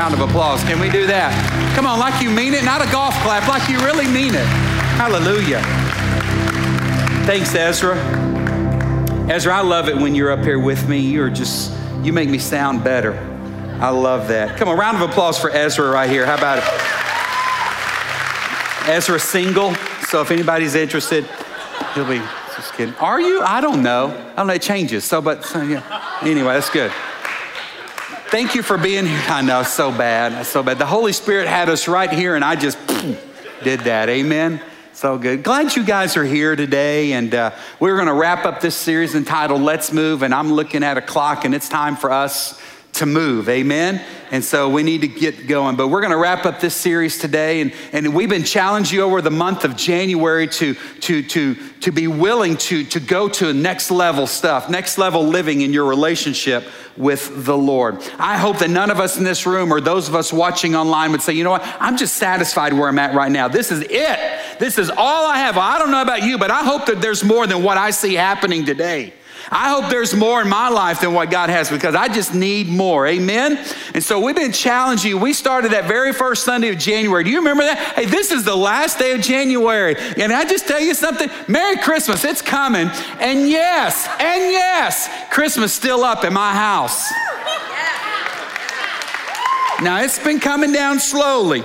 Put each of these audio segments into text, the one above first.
round of applause. Can we do that? Come on, like you mean it, not a golf clap, like you really mean it. Hallelujah. Thanks, Ezra. Ezra, I love it when you're up here with me. You're just, you make me sound better. I love that. Come on, round of applause for Ezra right here. How about it? Ezra single, so if anybody's interested, he'll be just kidding. Are you? I don't know. I don't know. It changes. So, but so, yeah. Anyway, that's good. Thank you for being here. I know, so bad. So bad. The Holy Spirit had us right here, and I just did that. Amen. So good. Glad you guys are here today. And uh, we're going to wrap up this series entitled Let's Move. And I'm looking at a clock, and it's time for us to move. Amen. And so we need to get going. But we're going to wrap up this series today. And, and we've been challenging you over the month of January to, to, to, to be willing to, to go to next level stuff, next level living in your relationship with the Lord. I hope that none of us in this room or those of us watching online would say, you know what, I'm just satisfied where I'm at right now. This is it. This is all I have. I don't know about you, but I hope that there's more than what I see happening today. I hope there's more in my life than what God has because I just need more. Amen. And so we've been challenging. We started that very first Sunday of January. Do you remember that? Hey, this is the last day of January. And I just tell you something? Merry Christmas. It's coming. And yes, and yes, Christmas still up in my house. Now it's been coming down slowly.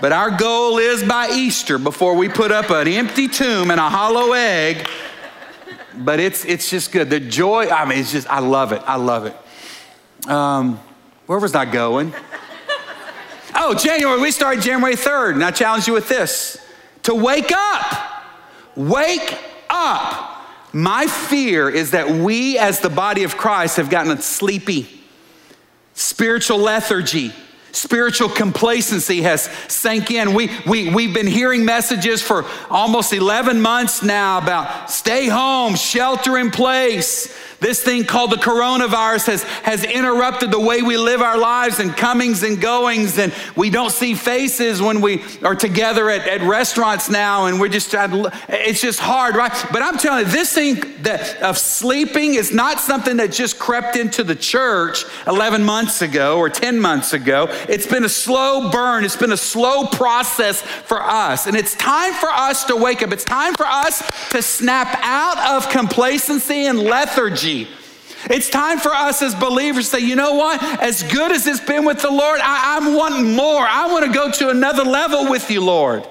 But our goal is by Easter, before we put up an empty tomb and a hollow egg, but it's it's just good. The joy, I mean, it's just I love it. I love it. Um, where was I going? Oh, January. We started January 3rd, and I challenge you with this: to wake up. Wake up. My fear is that we, as the body of Christ, have gotten sleepy, spiritual lethargy Spiritual complacency has sank in. We, we, we've been hearing messages for almost 11 months now about stay home, shelter in place. This thing called the coronavirus has, has interrupted the way we live our lives and comings and goings, and we don't see faces when we are together at, at restaurants now, and we're just, it's just hard, right? But I'm telling you, this thing that of sleeping is not something that just crept into the church 11 months ago or 10 months ago. It's been a slow burn, it's been a slow process for us, and it's time for us to wake up. It's time for us to snap out of complacency and lethargy it's time for us as believers to say, you know what? As good as it's been with the Lord, I, am wanting more. I want to go to another level with you, Lord.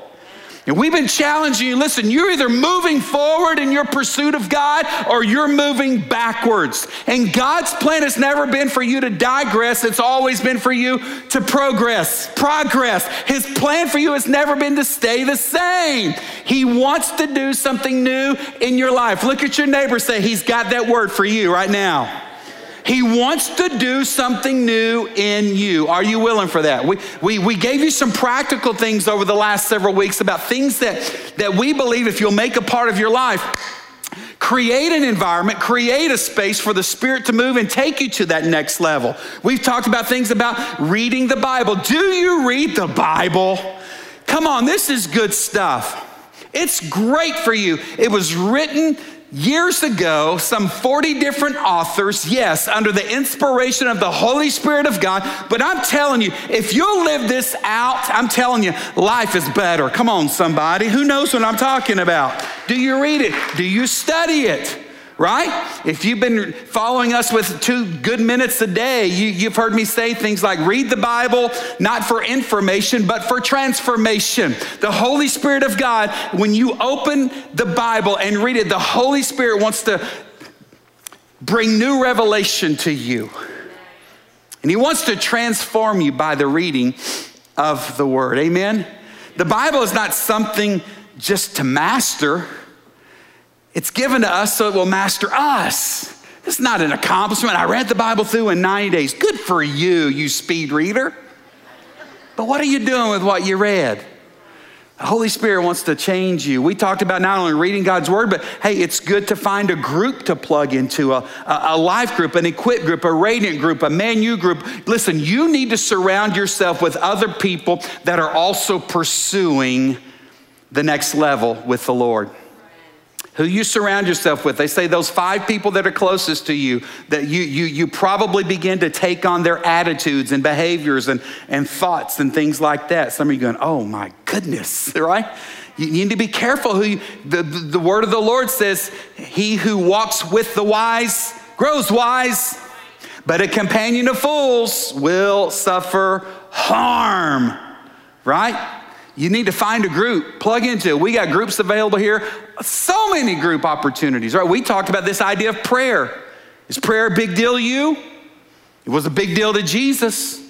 And we've been challenging you listen, you're either moving forward in your pursuit of God or you're moving backwards. And God's plan has never been for you to digress, it's always been for you to progress. Progress. His plan for you has never been to stay the same. He wants to do something new in your life. Look at your neighbor, say, He's got that word for you right now. He wants to do something new in you. Are you willing for that? We, we, we gave you some practical things over the last several weeks about things that, that we believe if you'll make a part of your life, create an environment, create a space for the Spirit to move and take you to that next level. We've talked about things about reading the Bible. Do you read the Bible? Come on, this is good stuff. It's great for you. It was written Years ago, some 40 different authors, yes, under the inspiration of the Holy Spirit of God. But I'm telling you, if you'll live this out, I'm telling you, life is better. Come on, somebody. Who knows what I'm talking about? Do you read it? Do you study it? Right? If you've been following us with two good minutes a day, you, have heard me say things like read the Bible, not for information, but for transformation. The Holy Spirit of God, when you open the Bible and read it, the Holy Spirit wants to bring new revelation to you. And He wants to transform you by the reading of the Word. Amen? The Bible is not something just to master. It's given to us so it will master us. Is not an accomplishment. I read the Bible through in 90 days. Good for you, you speed reader. But what are you doing with what you read? The Holy Spirit wants to change you. We talked about not only reading God's word, but hey, it's good to find a group to plug into a, a life group, an equip group, a radiant group, a man you group. Listen, you need to surround yourself with other people that are also pursuing the next level with the Lord. Who you surround yourself with. They say those five people that are closest to you, that you, you, you probably begin to take on their attitudes and behaviors and, and thoughts and things like that. Some of you going, oh my goodness, right? You need to be careful who you, the, the, the word of the Lord says, he who walks with the wise grows wise, but a companion of fools will suffer harm, right? You need to find a group, plug into it. We got groups available here, so many group opportunities, right? We talked about this idea of prayer. Is prayer a big deal to you? It was a big deal to Jesus.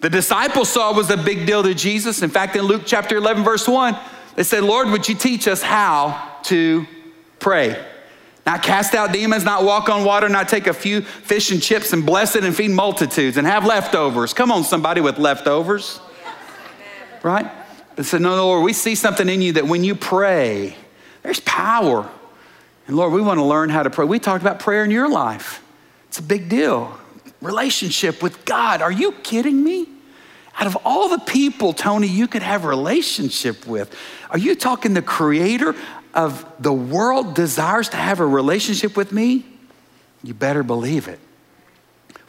The disciples saw it was a big deal to Jesus. In fact, in Luke chapter 11, verse 1, they said, Lord, would you teach us how to pray? Not cast out demons, not walk on water, not take a few fish and chips and bless it and feed multitudes and have leftovers. Come on, somebody with leftovers. Right? But said, No, Lord, we see something in you that when you pray, there's power. And Lord, we want to learn how to pray. We talked about prayer in your life. It's a big deal. Relationship with God. Are you kidding me? Out of all the people, Tony, you could have a relationship with, are you talking the creator of the world desires to have a relationship with me? You better believe it.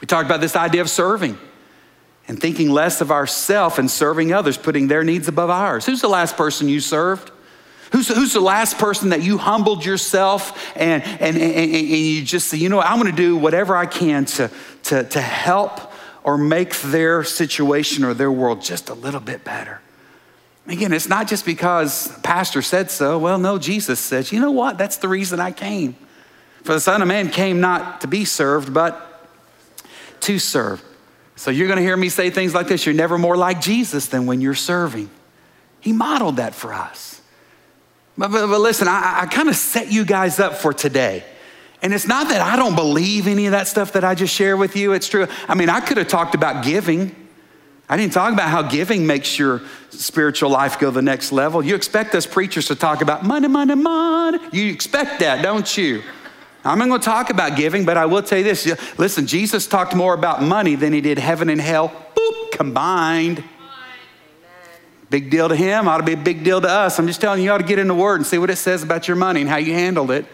We talked about this idea of serving and thinking less of ourself and serving others, putting their needs above ours. Who's the last person you served? Who's, who's the last person that you humbled yourself and, and, and, and you just say, you know I'm gonna do whatever I can to, to, to help or make their situation or their world just a little bit better? Again, it's not just because pastor said so. Well, no, Jesus says, you know what, that's the reason I came. For the Son of Man came not to be served, but to serve. So you're going to hear me say things like this You're never more like Jesus than when you're serving. He modeled that for us. But, but, but listen, I, I kind of set you guys up for today. And it's not that I don't believe any of that stuff that I just shared with you. It's true. I mean, I could have talked about giving. I didn't talk about how giving makes your spiritual life go the next level. You expect us preachers to talk about money, money, money. You expect that, don't you? I'm not going to talk about giving, but I will tell you this. Listen, Jesus talked more about money than he did heaven and hell, boop, combined. Big deal to him, ought to be a big deal to us. I'm just telling you, you ought to get in the Word and see what it says about your money and how you handled it.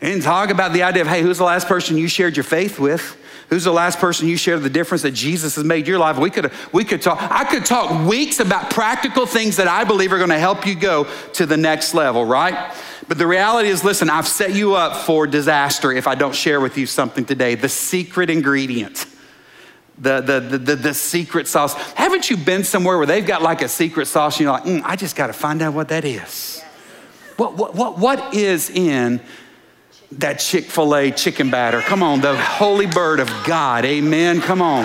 And talk about the idea of, hey, who's the last person you shared your faith with? Who's the last person you shared the difference that Jesus has made your life? We could, we could talk, I could talk weeks about practical things that I believe are going to help you go to the next level, right? But the reality is, listen, I've set you up for disaster if I don't share with you something today. The secret ingredient. The, the, the, the, the secret sauce. Haven't you been somewhere where they've got like a secret sauce and you're like, mm, I just got to find out what that is? What, what, what, what is in that Chick fil A chicken batter? Come on, the holy bird of God. Amen. Come on.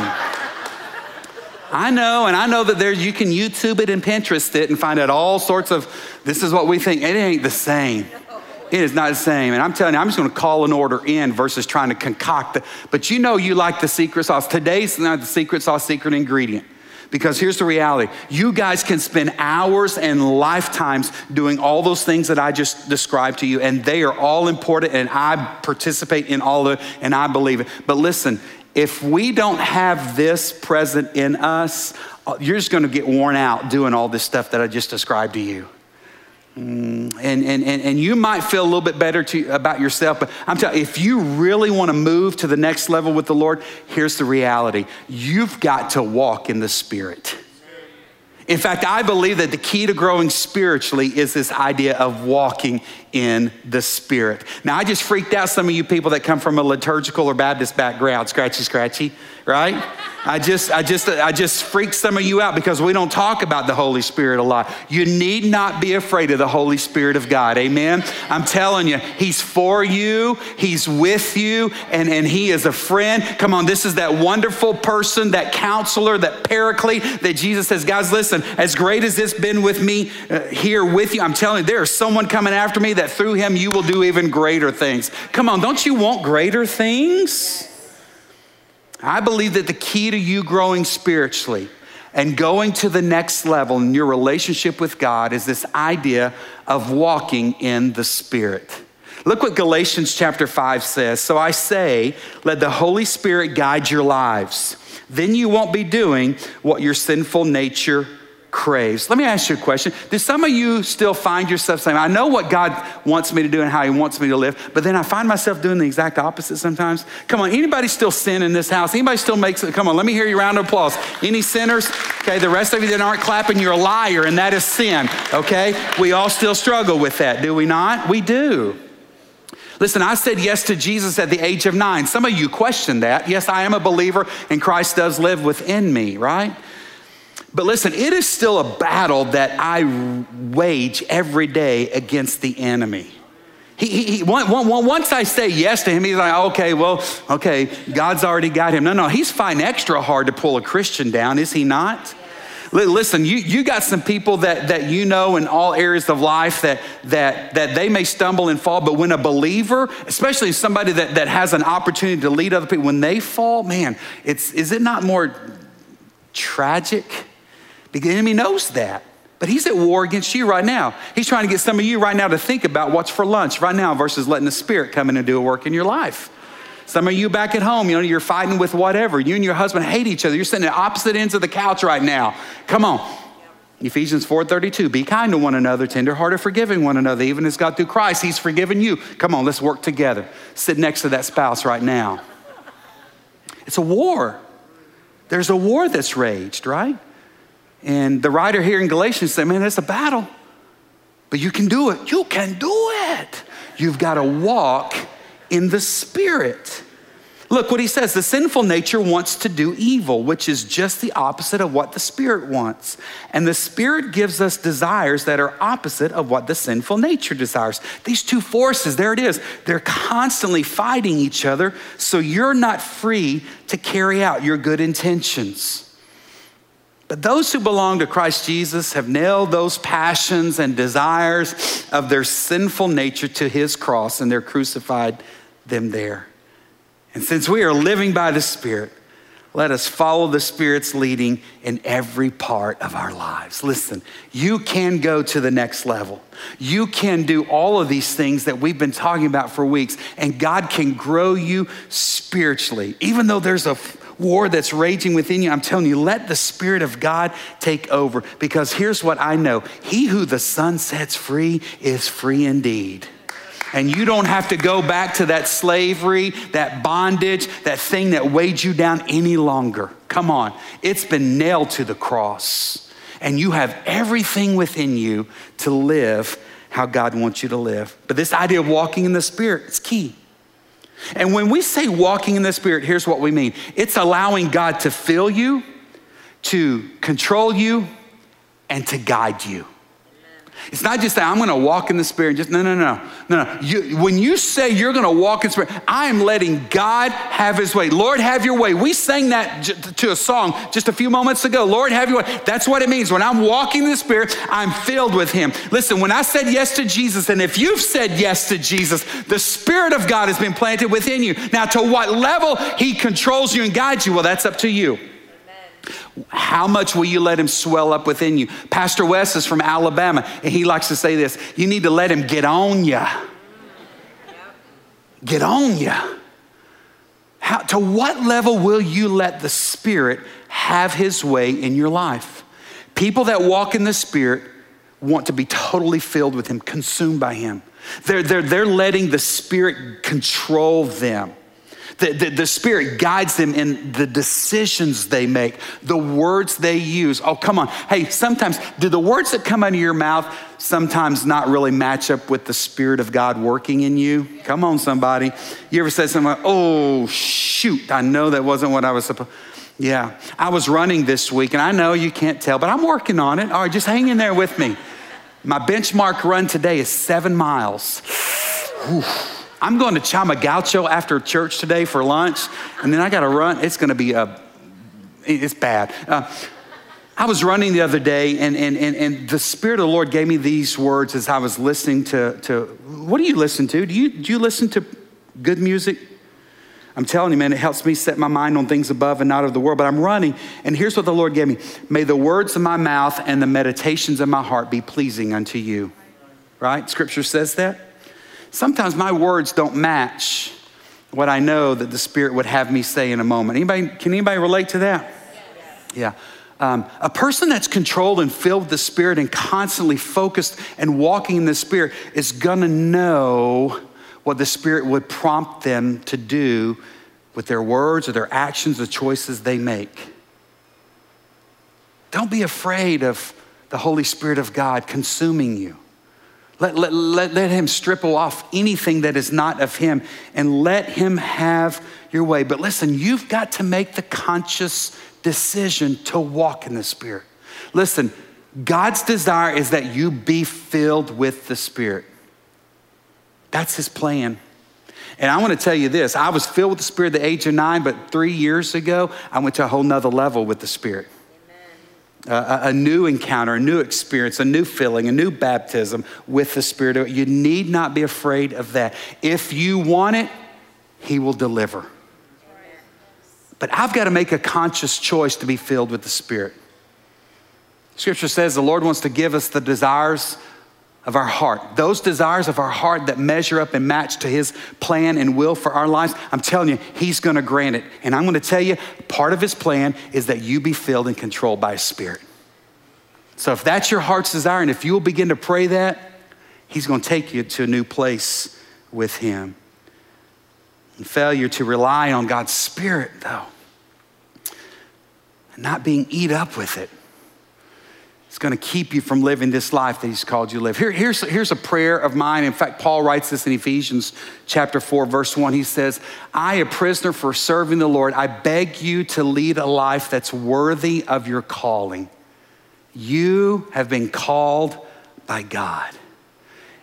I know, and I know that there you can YouTube it and Pinterest it and find out all sorts of this is what we think. It ain't the same. It is not the same. And I'm telling you, I'm just going to call an order in versus trying to concoct. But you know you like the secret sauce. Today's not the secret sauce secret ingredient. Because here's the reality you guys can spend hours and lifetimes doing all those things that I just described to you, and they are all important, and I participate in all of it, and I believe it. But listen, if we don't have this present in us, uh, you're just going to get worn out doing all this stuff that I just described to you. Mm, and, and, and, and you might feel a little bit better to, about yourself, but I'm telling you, if you really want to move to the next level with the Lord, here's the reality you've got to walk in the Spirit. In fact, I believe that the key to growing spiritually is this idea of walking in the Spirit. Now, I just freaked out some of you people that come from a liturgical or Baptist background, scratchy, scratchy, right? I just, I just, I just freaked some of you out because we don't talk about the Holy Spirit a lot. You need not be afraid of the Holy Spirit of God. Amen. I'm telling you, He's for you, He's with you, and, and He is a friend. Come on, this is that wonderful person, that counselor, that paraclete that Jesus says, guys, listen, as great as it's been with me uh, here with you, I'm telling you, there's someone coming after me that through him you will do even greater things. Come on, don't you want greater things? I believe that the key to you growing spiritually and going to the next level in your relationship with God is this idea of walking in the Spirit. Look what Galatians chapter 5 says. So I say, let the Holy Spirit guide your lives. Then you won't be doing what your sinful nature craves. Let me ask you a question. Do some of you still find yourself saying, I know what God wants me to do and how He wants me to live, but then I find myself doing the exact opposite sometimes? Come on, anybody still sin in this house? Anybody still makes it? Come on, let me hear you round of applause. Any sinners? Okay, the rest of you that aren't clapping, you're a liar, and that is sin, okay? We all still struggle with that, do we not? We do. Listen, I said yes to Jesus at the age of nine. Some of you question that. Yes, I am a believer, and Christ does live within me, right? But listen, it is still a battle that I wage every day against the enemy. He, he, he, once I say yes to him, he's like, okay, well, okay, God's already got him. No, no, he's fighting extra hard to pull a Christian down, is he not? Listen, you, you got some people that, that you know in all areas of life that, that, that they may stumble and fall, but when a believer, especially somebody that, that has an opportunity to lead other people, when they fall, man, it's, is it not more tragic? The enemy knows that. But he's at war against you right now. He's trying to get some of you right now to think about what's for lunch right now versus letting the Spirit come in and do a work in your life. Some of you back at home, you know, you're fighting with whatever. You and your husband hate each other. You're sitting at opposite ends of the couch right now. Come on. Ephesians 4:32, be kind to one another, tenderhearted, forgiving one another, even as God through Christ, He's forgiven you. Come on, let's work together. Sit next to that spouse right now. It's a war. There's a war that's raged, right? And the writer here in Galatians said, Man, it's a battle, but you can do it. You can do it. You've got to walk in the Spirit. Look what he says the sinful nature wants to do evil, which is just the opposite of what the Spirit wants. And the Spirit gives us desires that are opposite of what the sinful nature desires. These two forces, there it is, they're constantly fighting each other, so you're not free to carry out your good intentions. But those who belong to Christ Jesus have nailed those passions and desires of their sinful nature to his cross and they're crucified them there. And since we are living by the Spirit, let us follow the Spirit's leading in every part of our lives. Listen, you can go to the next level. You can do all of these things that we've been talking about for weeks, and God can grow you spiritually. Even though there's a war that's raging within you, I'm telling you, let the Spirit of God take over. Because here's what I know He who the Son sets free is free indeed. And you don't have to go back to that slavery, that bondage, that thing that weighed you down any longer. Come on. It's been nailed to the cross. And you have everything within you to live how God wants you to live. But this idea of walking in the Spirit is key. And when we say walking in the Spirit, here's what we mean it's allowing God to fill you, to control you, and to guide you. It's not just that I'm going to walk in the Spirit. Just no, no, no, no, no. You, when you say you're going to walk in Spirit, I am letting God have His way. Lord, have Your way. We sang that j- to a song just a few moments ago. Lord, have Your way. That's what it means. When I'm walking in the Spirit, I'm filled with Him. Listen, when I said yes to Jesus, and if you've said yes to Jesus, the Spirit of God has been planted within you. Now, to what level He controls you and guides you, well, that's up to you. How much will you let him swell up within you? Pastor Wes is from Alabama, and he likes to say this you need to let him get on you. Get on you. How, to what level will you let the Spirit have his way in your life? People that walk in the Spirit want to be totally filled with him, consumed by him. They're, they're, they're letting the Spirit control them. The, the, the, Spirit guides them in the decisions they make, the words they use. Oh, come on. Hey, sometimes, do the words that come out of your mouth sometimes not really match up with the Spirit of God working in you? Come on, somebody. You ever said something like, oh, shoot, I know that wasn't what I was supposed Yeah, I was running this week, and I know you can't tell, but I'm working on it. All right, just hang in there with me. My benchmark run today is seven miles. Whew. I'm going to Chama Gaucho after church today for lunch, and then I got to run. It's going to be a, it's bad. Uh, I was running the other day, and, and, and, and the Spirit of the Lord gave me these words as I was listening to, to what do you listen to? Do you, do you listen to good music? I'm telling you, man, it helps me set my mind on things above and not of the world. But I'm running, and here's what the Lord gave me May the words of my mouth and the meditations of my heart be pleasing unto you. Right? Scripture says that. Sometimes my words don't match what I know that the Spirit would have me say in a moment. Anybody, can anybody relate to that? Yeah. Um, a person that's controlled and filled with the Spirit and constantly focused and walking in the Spirit is gonna know what the Spirit would prompt them to do with their words or their actions, the choices they make. Don't be afraid of the Holy Spirit of God consuming you. Let, let, let, let him strip off anything that is not of him and let him have your way. But listen, you've got to make the conscious decision to walk in the Spirit. Listen, God's desire is that you be filled with the Spirit. That's his plan. And I want to tell you this I was filled with the Spirit at the age of nine, but three years ago, I went to a whole nother level with the Spirit a, a, new encounter, a new experience, a new filling, a new baptism with the Spirit. You need not be afraid of that. If you want it, He will deliver. But I've got to make a conscious choice to be filled with the Spirit. Scripture says the Lord wants to give us the desires of our heart. Those desires of our heart that measure up and match to His plan and will for our lives, I'm telling you, He's gonna grant it. And I'm gonna tell you, part of His plan is that you be filled and controlled by His Spirit. So if that's your heart's desire, and if you'll begin to pray that, He's gonna take you to a new place with Him. And failure to rely on God's Spirit, though, and not being eat up with it it's going to keep you from living this life that he's called you to live. Here, here's, here's a prayer of mine. In fact, Paul writes this in Ephesians chapter 4, verse 1. He says, I, a prisoner for serving the Lord, I beg you to lead a life that's worthy of your calling. You have been called by God.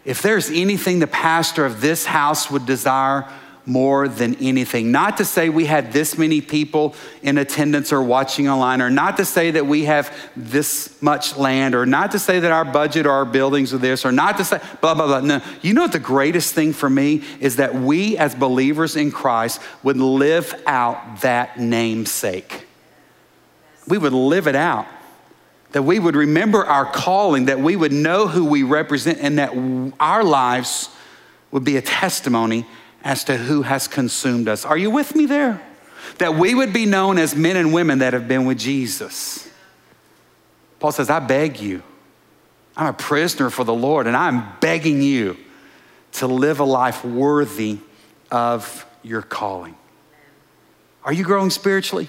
If there's anything the pastor of this house would desire, more than anything. Not to say we had this many people in attendance or watching online, or not to say that we have this much land, or not to say that our budget or our buildings are this, or not to say blah, blah, blah. No. You know what the greatest thing for me is that we as believers in Christ would live out that namesake. We would live it out. That we would remember our calling, that we would know who we represent, and that our lives would be a testimony as to who has consumed us. Are you with me there? That we would be known as men and women that have been with Jesus. Paul says, I beg you. I'm a prisoner for the Lord, and I'm begging you to live a life worthy of your calling. Are you growing spiritually?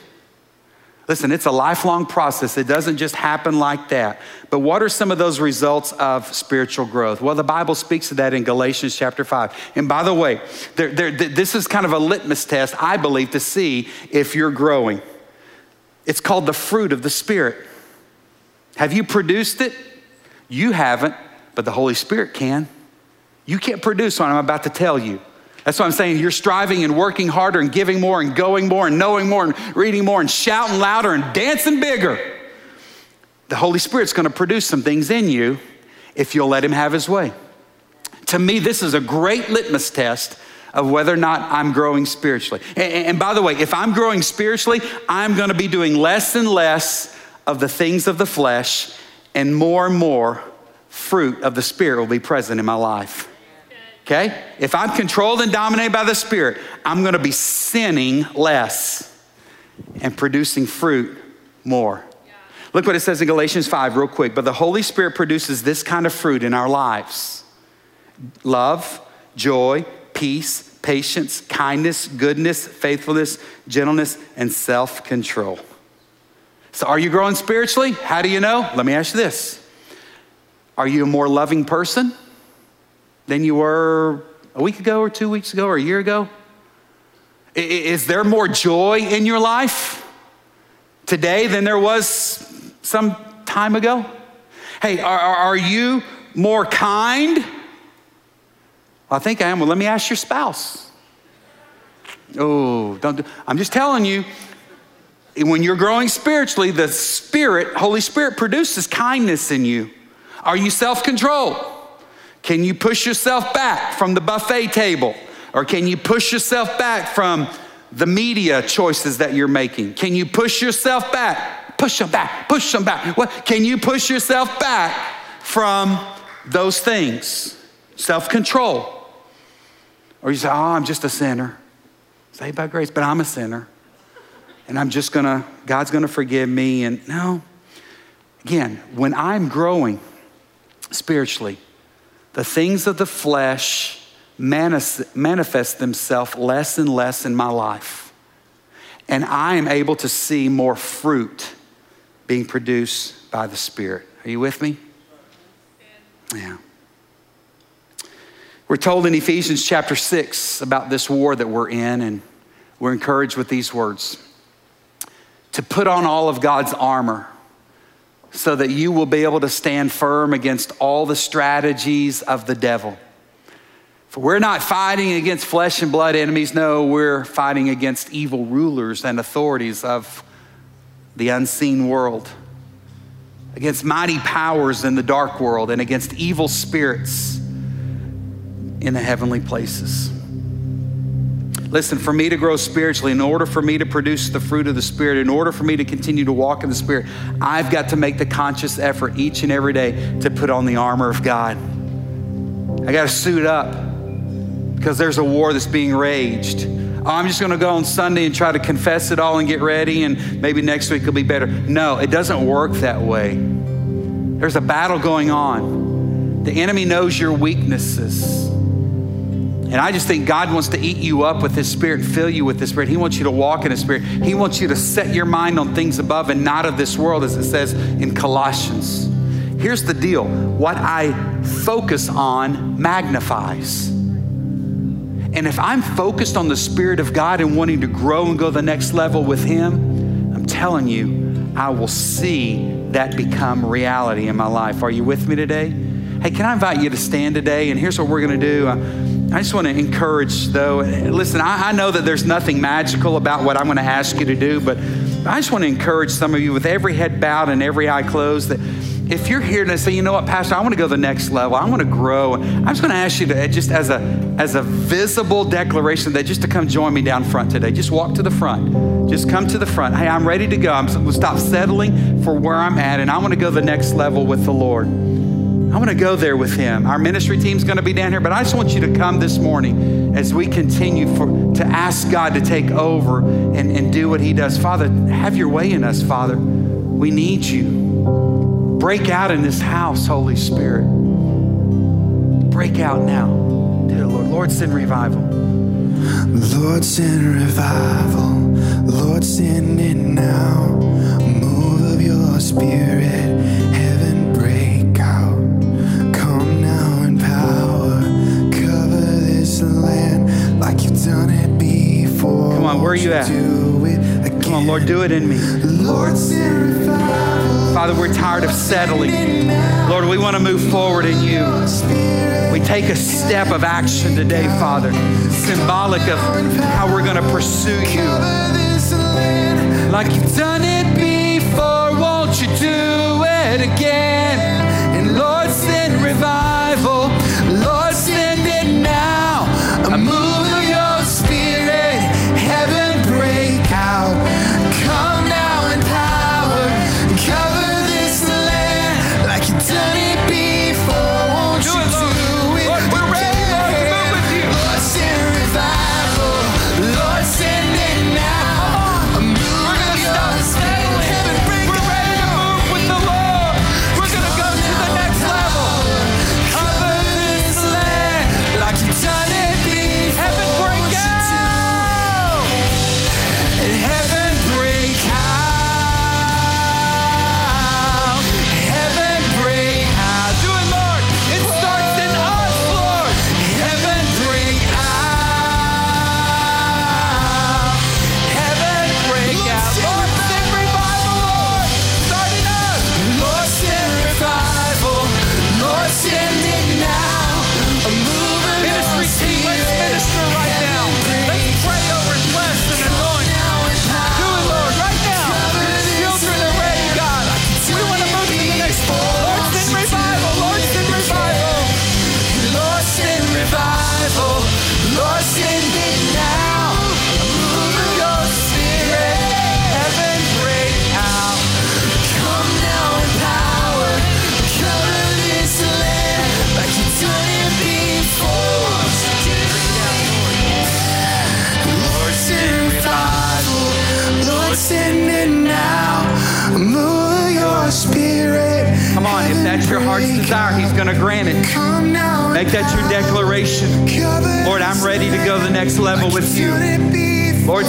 Listen, it's a lifelong process. It doesn't just happen like that. But what are some of those results of spiritual growth? Well, the Bible speaks of that in Galatians chapter 5. And by the way, there, there, this is kind of a litmus test, I believe, to see if you're growing. It's called the fruit of the Spirit. Have you produced it? You haven't, but the Holy Spirit can. You can't produce what I'm about to tell you. That's what I'm saying. You're striving and working harder and giving more and going more and knowing more and reading more and shouting louder and dancing bigger. The Holy Spirit's going to produce some things in you if you'll let Him have His way. To me, this is a great litmus test of whether or not I'm growing spiritually. And, by the way, if I'm growing spiritually, I'm going to be doing less and less of the things of the flesh, and more and more fruit of the Spirit will be present in my life okay? If I'm controlled and dominated by the Spirit, I'm gonna be sinning less and producing fruit more. Look what it says in Galatians 5, real quick. But the Holy Spirit produces this kind of fruit in our lives love, joy, peace, patience, kindness, goodness, faithfulness, gentleness, and self control. So, are you growing spiritually? How do you know? Let me ask you this Are you a more loving person? Than you were a week ago or two weeks ago or a year ago? Is there more joy in your life today than there was some time ago? Hey, are, are you more kind? Well, I think I am. Well, let me ask your spouse. Oh, don't do, I'm just telling you, when you're growing spiritually, the Spirit, Holy Spirit, produces kindness in you. Are you self control? Can you push yourself back from the buffet table? Or can you push yourself back from the media choices that you're making? Can you push yourself back? Push them back, push them back. What? Can you push yourself back from those things? Self control. Or you say, oh, I'm just a sinner. Saved by grace, but I'm a sinner. And I'm just gonna, God's gonna forgive me. And no, Again, when I'm growing spiritually, the things of the flesh manifest themselves less and less in my life. And I am able to see more fruit being produced by the Spirit. Are you with me? Yeah. We're told in Ephesians chapter 6 about this war that we're in, and we're encouraged with these words to put on all of God's armor so that you will be able to stand firm against all the strategies of the devil. For we're not fighting against flesh and blood enemies, no, we're fighting against evil rulers and authorities of the unseen world, against mighty powers in the dark world, and against evil spirits in the heavenly places. Listen, for me to grow spiritually, in order for me to produce the fruit of the Spirit, in order for me to continue to walk in the Spirit, I've got to make the conscious effort each and every day to put on the armor of God. I got to suit up because there's a war that's being raged. Oh, I'm just going to go on Sunday and try to confess it all and get ready, and maybe next week will be better. No, it doesn't work that way. There's a battle going on. The enemy knows your weaknesses. And I just think God wants to eat you up with His Spirit, fill you with His Spirit. He wants you to walk in His Spirit. He wants you to set your mind on things above and not of this world, as it says in Colossians. Here's the deal what I focus on magnifies. And if I'm focused on the Spirit of God and wanting to grow and go the next level with Him, I'm telling you, I will see that become reality in my life. Are you with me today? Hey, can I invite you to stand today? And here's what we're going to do. Uh, I just want to encourage, though. Listen, I, I know that there's nothing magical about what I'm going to ask you to do, but I just want to encourage some of you with every head bowed and every eye closed that if you're here and I say, you know what, Pastor, I want to go to the next level. I want to grow. I'm just going to ask you to just as a as a visible declaration that just to come join me down front today. Just walk to the front. Just come to the front. Hey, I'm ready to go. I'm going to stop settling for where I'm at, and I want to go to the next level with the Lord. I want to go there with him. Our ministry team's going to be down here, but I just want you to come this morning as we continue for, to ask God to take over and, and do what he does. Father, have your way in us, Father. We need you. Break out in this house, Holy Spirit. Break out now. Lord, Lord, send revival. Lord, send revival. Lord, send it now. Where you at? Come on, Lord, do it in me. Father, we're tired of settling. Lord, we want to move forward in you. We take a step of action today, Father, symbolic of how we're going to pursue you. Like you've done it before, won't you do it again?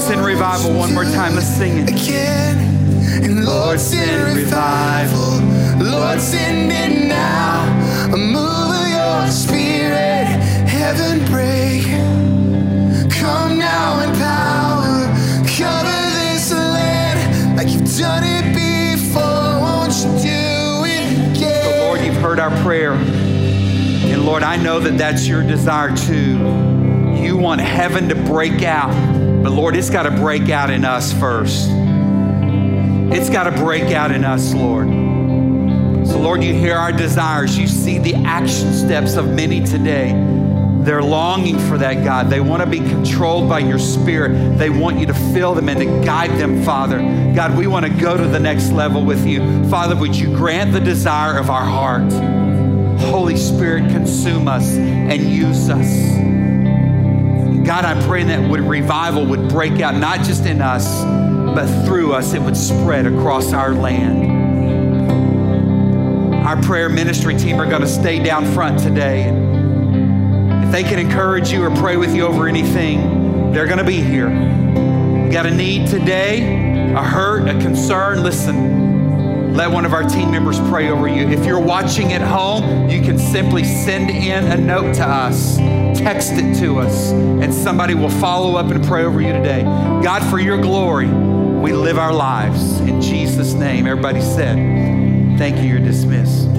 Send revival one more time. Let's sing it. Again. And Lord, send revival. Lord, send it now. A move of your spirit. Heaven break. Come now in power. Cover this land like you've done it before. Won't you do it again? So, Lord, you've heard our prayer. And Lord, I know that that's your desire too. You want heaven to break out. But Lord, it's got to break out in us first. It's got to break out in us, Lord. So, Lord, you hear our desires. You see the action steps of many today. They're longing for that, God. They want to be controlled by your spirit. They want you to fill them and to guide them, Father. God, we want to go to the next level with you. Father, would you grant the desire of our heart? Holy Spirit, consume us and use us. God, I'm praying that would revival would break out, not just in us, but through us, it would spread across our land. Our prayer ministry team are going to stay down front today. If they can encourage you or pray with you over anything, they're going to be here. You got a need today, a hurt, a concern, listen. Let one of our team members pray over you. If you're watching at home, you can simply send in a note to us, text it to us, and somebody will follow up and pray over you today. God, for your glory, we live our lives. In Jesus' name, everybody said, Thank you, you're dismissed.